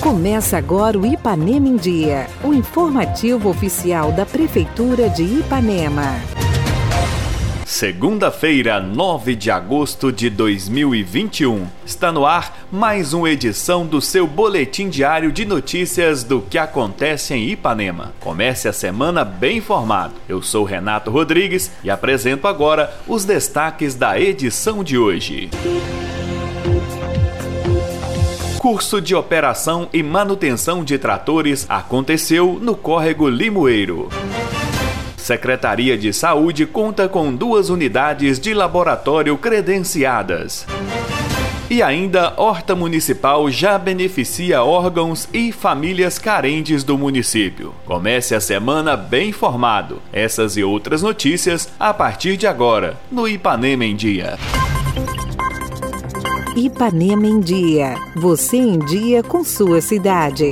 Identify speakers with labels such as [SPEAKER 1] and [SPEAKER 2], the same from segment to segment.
[SPEAKER 1] Começa agora o Ipanema em Dia, o informativo oficial da Prefeitura de Ipanema.
[SPEAKER 2] Segunda-feira, 9 de agosto de 2021. Está no ar mais uma edição do seu boletim diário de notícias do que acontece em Ipanema. Comece a semana bem informado. Eu sou Renato Rodrigues e apresento agora os destaques da edição de hoje. Curso de operação e manutenção de tratores aconteceu no córrego Limoeiro. Secretaria de Saúde conta com duas unidades de laboratório credenciadas. E ainda, Horta Municipal já beneficia órgãos e famílias carentes do município. Comece a semana bem informado. Essas e outras notícias a partir de agora, no Ipanema em Dia.
[SPEAKER 1] Ipanema em Dia. Você em dia com sua cidade.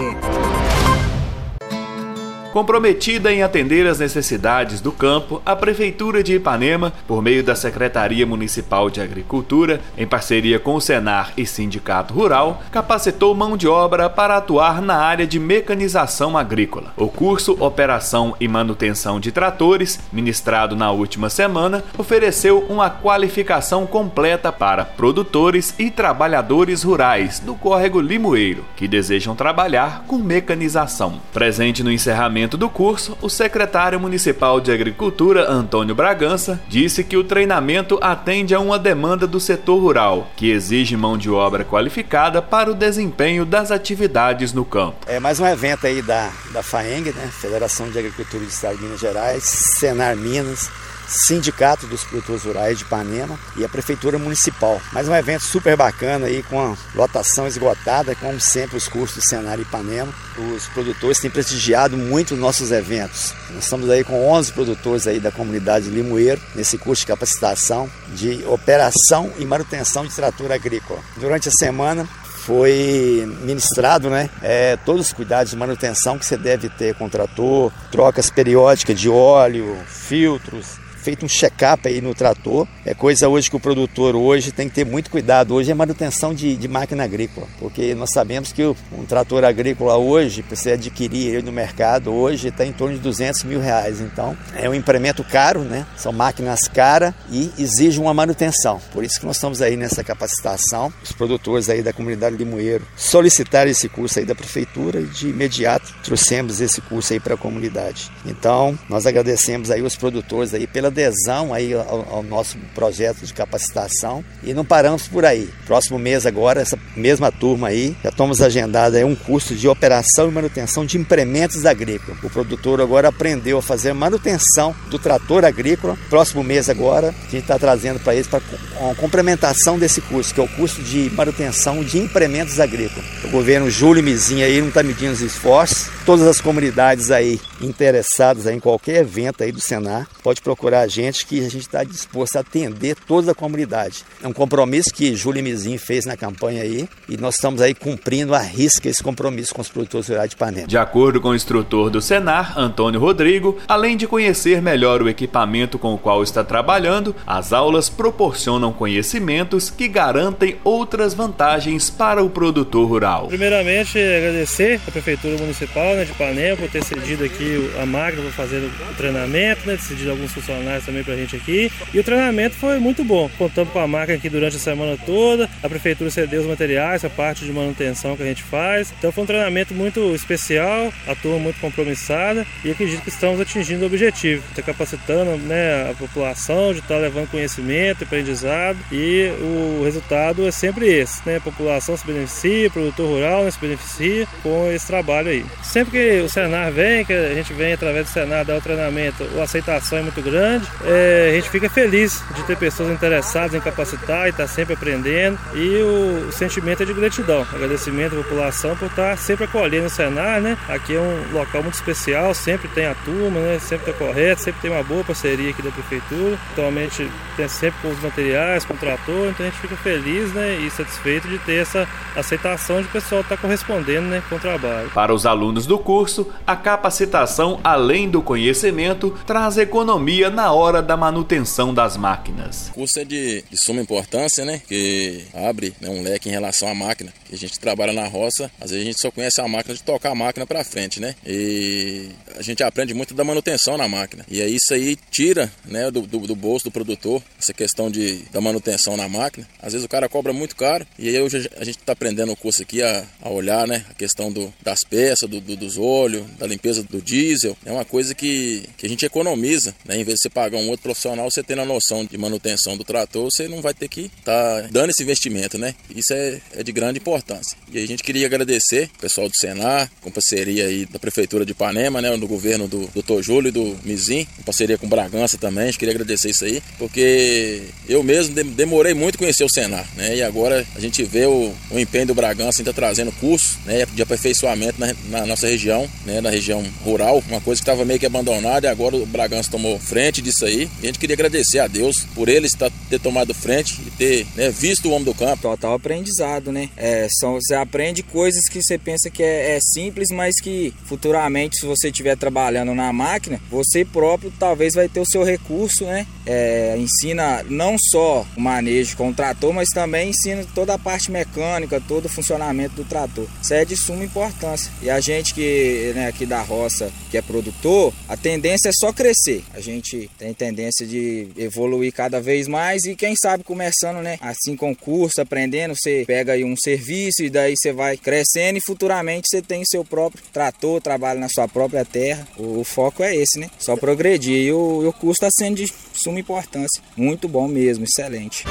[SPEAKER 2] Comprometida em atender as necessidades do campo, a Prefeitura de Ipanema, por meio da Secretaria Municipal de Agricultura, em parceria com o Senar e Sindicato Rural, capacitou mão de obra para atuar na área de mecanização agrícola. O curso Operação e Manutenção de Tratores, ministrado na última semana, ofereceu uma qualificação completa para produtores e trabalhadores rurais do córrego Limoeiro, que desejam trabalhar com mecanização. Presente no encerramento do curso, o secretário municipal de Agricultura, Antônio Bragança, disse que o treinamento atende a uma demanda do setor rural, que exige mão de obra qualificada para o desempenho das atividades no campo.
[SPEAKER 3] É mais um evento aí da, da FAENG, né? Federação de Agricultura do Estado de Minas Gerais, Senar Minas, Sindicato dos Produtores Rurais de Ipanema e a Prefeitura Municipal. Mais um evento super bacana aí com a lotação esgotada, como sempre os cursos do Cenário Ipanema. Os produtores têm prestigiado muito os nossos eventos. Nós estamos aí com 11 produtores aí da comunidade Limoeiro nesse curso de capacitação de operação e manutenção de trator agrícola. Durante a semana foi ministrado, né? É, todos os cuidados de manutenção que você deve ter com o trator, trocas periódicas de óleo, filtros, feito um check-up aí no trator. É coisa hoje que o produtor hoje tem que ter muito cuidado. Hoje é manutenção de, de máquina agrícola, porque nós sabemos que um trator agrícola hoje, para você adquirir ele no mercado, hoje está em torno de 200 mil reais. Então é um implemento caro, né? São máquinas caras e exige uma manutenção. Por isso que nós estamos aí nessa capacitação. Os produtores aí da comunidade Limoeiro solicitaram esse curso aí da prefeitura e de imediato trouxemos esse curso aí para a comunidade. Então nós agradecemos aí os produtores aí pela adesão aí ao, ao, nosso projeto de capacitação e não paramos por aí. Próximo mês agora, essa mesma turma aí, já estamos agendado aí um curso de operação e manutenção de implementos agrícolas. O produtor agora aprendeu a fazer manutenção do trator agrícola. Próximo mês agora, a gente está trazendo para eles para uma complementação desse curso, que é o curso de manutenção de implementos agrícolas. O governo Júlio Mizinha aí não está medindo os esforços. Todas as comunidades aí interessadas aí em qualquer evento aí do Senar, pode procurar a gente que a gente está disposto a atender toda a comunidade. É um compromisso que Júlio Mizin fez na campanha aí e nós estamos aí cumprindo a risca esse compromisso com os produtores rurais de Panema.
[SPEAKER 2] De acordo com o instrutor do Senar, Antônio Rodrigo, além de conhecer melhor o equipamento com o qual está trabalhando, as aulas proporcionam conhecimentos que garantem outras vantagens para o produtor rural.
[SPEAKER 4] Primeiramente, agradecer a Prefeitura Municipal né, de Panema por ter cedido aqui a máquina para fazer o treinamento, né, cedido alguns funcionários também pra gente aqui. E o treinamento foi muito bom. Contamos com a máquina aqui durante a semana toda. A prefeitura cedeu os materiais, a parte de manutenção que a gente faz. Então foi um treinamento muito especial, a turma muito compromissada e acredito que estamos atingindo o objetivo, está capacitando né, a população, de estar tá levando conhecimento, aprendizado e o resultado é sempre esse, né? A população se beneficia, o produtor rural né, se beneficia com esse trabalho aí. Sempre que o Senar vem, que a gente vem através do Senar dar o treinamento, a aceitação é muito grande grande. É, a gente fica feliz de ter pessoas interessadas em capacitar e estar tá sempre aprendendo. E o, o, sentimento é de gratidão, agradecimento à população por estar tá sempre acolhendo o Senar, né? Aqui é um local muito especial, sempre tem a turma, né? Sempre está correto, sempre tem uma boa parceria aqui da prefeitura. Atualmente tem sempre com os materiais, com o trator, então a gente fica feliz, né? E satisfeito de ter essa aceitação de o pessoal estar tá correspondendo, né? Com o trabalho.
[SPEAKER 2] Para os alunos do curso, a capacitação, além do conhecimento, traz economia na hora da manutenção das máquinas.
[SPEAKER 5] O curso é de, de suma importância, né? Que abre né, um leque em relação à máquina. A gente trabalha na roça, às vezes a gente só conhece a máquina de tocar a máquina para frente, né? E a gente aprende muito da manutenção na máquina. E aí isso aí tira, né, do, do, do bolso do produtor essa questão de da manutenção na máquina. Às vezes o cara cobra muito caro e aí hoje a gente está aprendendo o curso aqui a, a, olhar, né, a questão do, das peças, do, do, dos olhos, da limpeza do diesel. É uma coisa que, que a gente economiza, né? Em vez de você pagar um outro profissional, você tendo a noção de manutenção do trator, você não vai ter que estar tá dando esse investimento, né? Isso é, é de grande importância. E a gente queria agradecer o pessoal do Senar, com parceria aí da Prefeitura de Ipanema, né, do governo do Dr. Júlio e do Mizim, em parceria com Bragança também. A gente queria agradecer isso aí, porque eu mesmo demorei muito conhecer o Senar, né? E agora a gente vê o, o empenho do Bragança ainda trazendo curso, né, de aperfeiçoamento na, na nossa região, né, na região rural, uma coisa que estava meio que abandonada e agora o Bragança tomou frente disso aí. E a gente queria agradecer a Deus por ele estar, ter tomado frente e ter né, visto o homem do campo.
[SPEAKER 6] Total aprendizado, né? É, são, você aprende coisas que você pensa que é, é simples, mas que futuramente, se você estiver trabalhando na máquina, você próprio talvez vai ter o seu recurso, né? É, ensina não só o manejo com o trator, mas também ensina toda a parte mecânica, todo o funcionamento do trator. Isso é de suma importância. E a gente que né, aqui da roça, que é produtor, a tendência é só crescer. A gente tem tendência de evoluir cada vez mais e quem sabe começando, né? Assim com curso, aprendendo, você pega aí um serviço e daí você vai crescendo e futuramente você tem seu próprio trator, trabalha na sua própria terra. O, o foco é esse, né? Só progredir. E o, o curso está sendo de suma importância. Muito bom mesmo, excelente.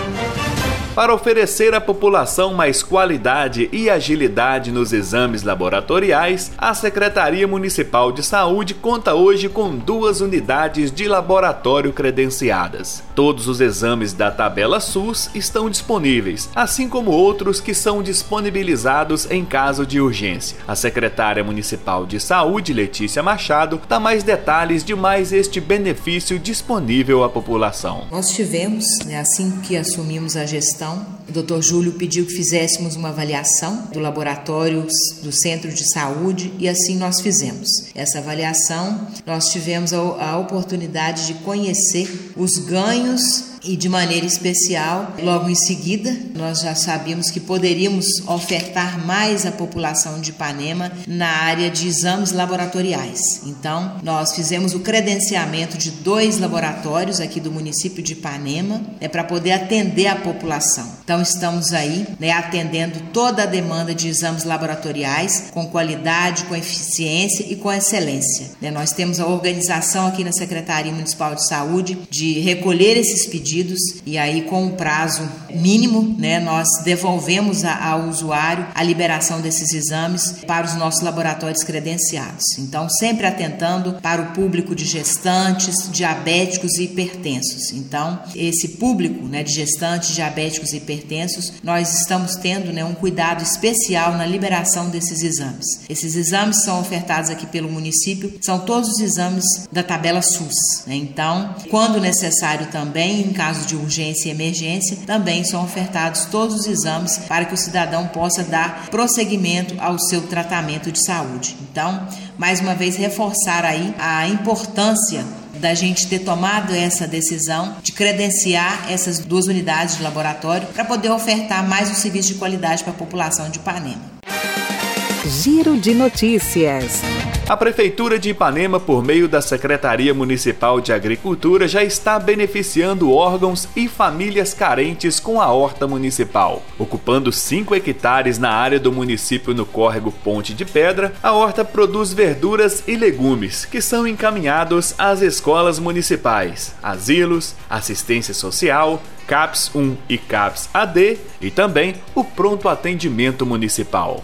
[SPEAKER 2] Para oferecer à população mais qualidade e agilidade nos exames laboratoriais, a Secretaria Municipal de Saúde conta hoje com duas unidades de laboratório credenciadas. Todos os exames da tabela SUS estão disponíveis, assim como outros que são disponibilizados em caso de urgência. A secretária municipal de Saúde, Letícia Machado, dá mais detalhes de mais este benefício disponível à população.
[SPEAKER 7] Nós tivemos, né, assim que assumimos a gestão, o Dr. Júlio pediu que fizéssemos uma avaliação do laboratório do centro de saúde e assim nós fizemos. Essa avaliação, nós tivemos a, oportunidade de conhecer os ganhos e de maneira especial, logo em seguida, nós já sabíamos que poderíamos ofertar mais à população de Ipanema na área de exames laboratoriais. Então, nós fizemos o credenciamento de dois laboratórios aqui do município de Ipanema, né, para poder atender a população. Então, estamos aí né, atendendo toda a demanda de exames laboratoriais com qualidade, com eficiência e com excelência. Né, nós temos a organização aqui na Secretaria Municipal de Saúde de recolher esses pedidos pedidos e aí com um prazo mínimo, né, nós devolvemos a, ao usuário a liberação desses exames para os nossos laboratórios credenciados. Então, sempre atentando para o público de gestantes, diabéticos e hipertensos. Então, esse público, né, de gestantes, diabéticos e hipertensos, nós estamos tendo, né, um cuidado especial na liberação desses exames. Esses exames são ofertados aqui pelo município, são todos os exames da tabela SUS. Né? Então, quando necessário também, caso de urgência e emergência, também são ofertados todos os exames para que o cidadão possa dar prosseguimento ao seu tratamento de saúde. Então, mais uma vez, reforçar aí a importância da gente ter tomado essa decisão de credenciar essas duas unidades de laboratório para poder ofertar mais um serviço de qualidade para a população de Ipanema.
[SPEAKER 1] Giro de notícias.
[SPEAKER 2] A Prefeitura de Ipanema, por meio da Secretaria Municipal de Agricultura, já está beneficiando órgãos e famílias carentes com a horta municipal. Ocupando 5 hectares na área do município no córrego Ponte de Pedra, a horta produz verduras e legumes que são encaminhados às escolas municipais, asilos, assistência social, CAPS 1 e CAPS AD e também o pronto atendimento municipal.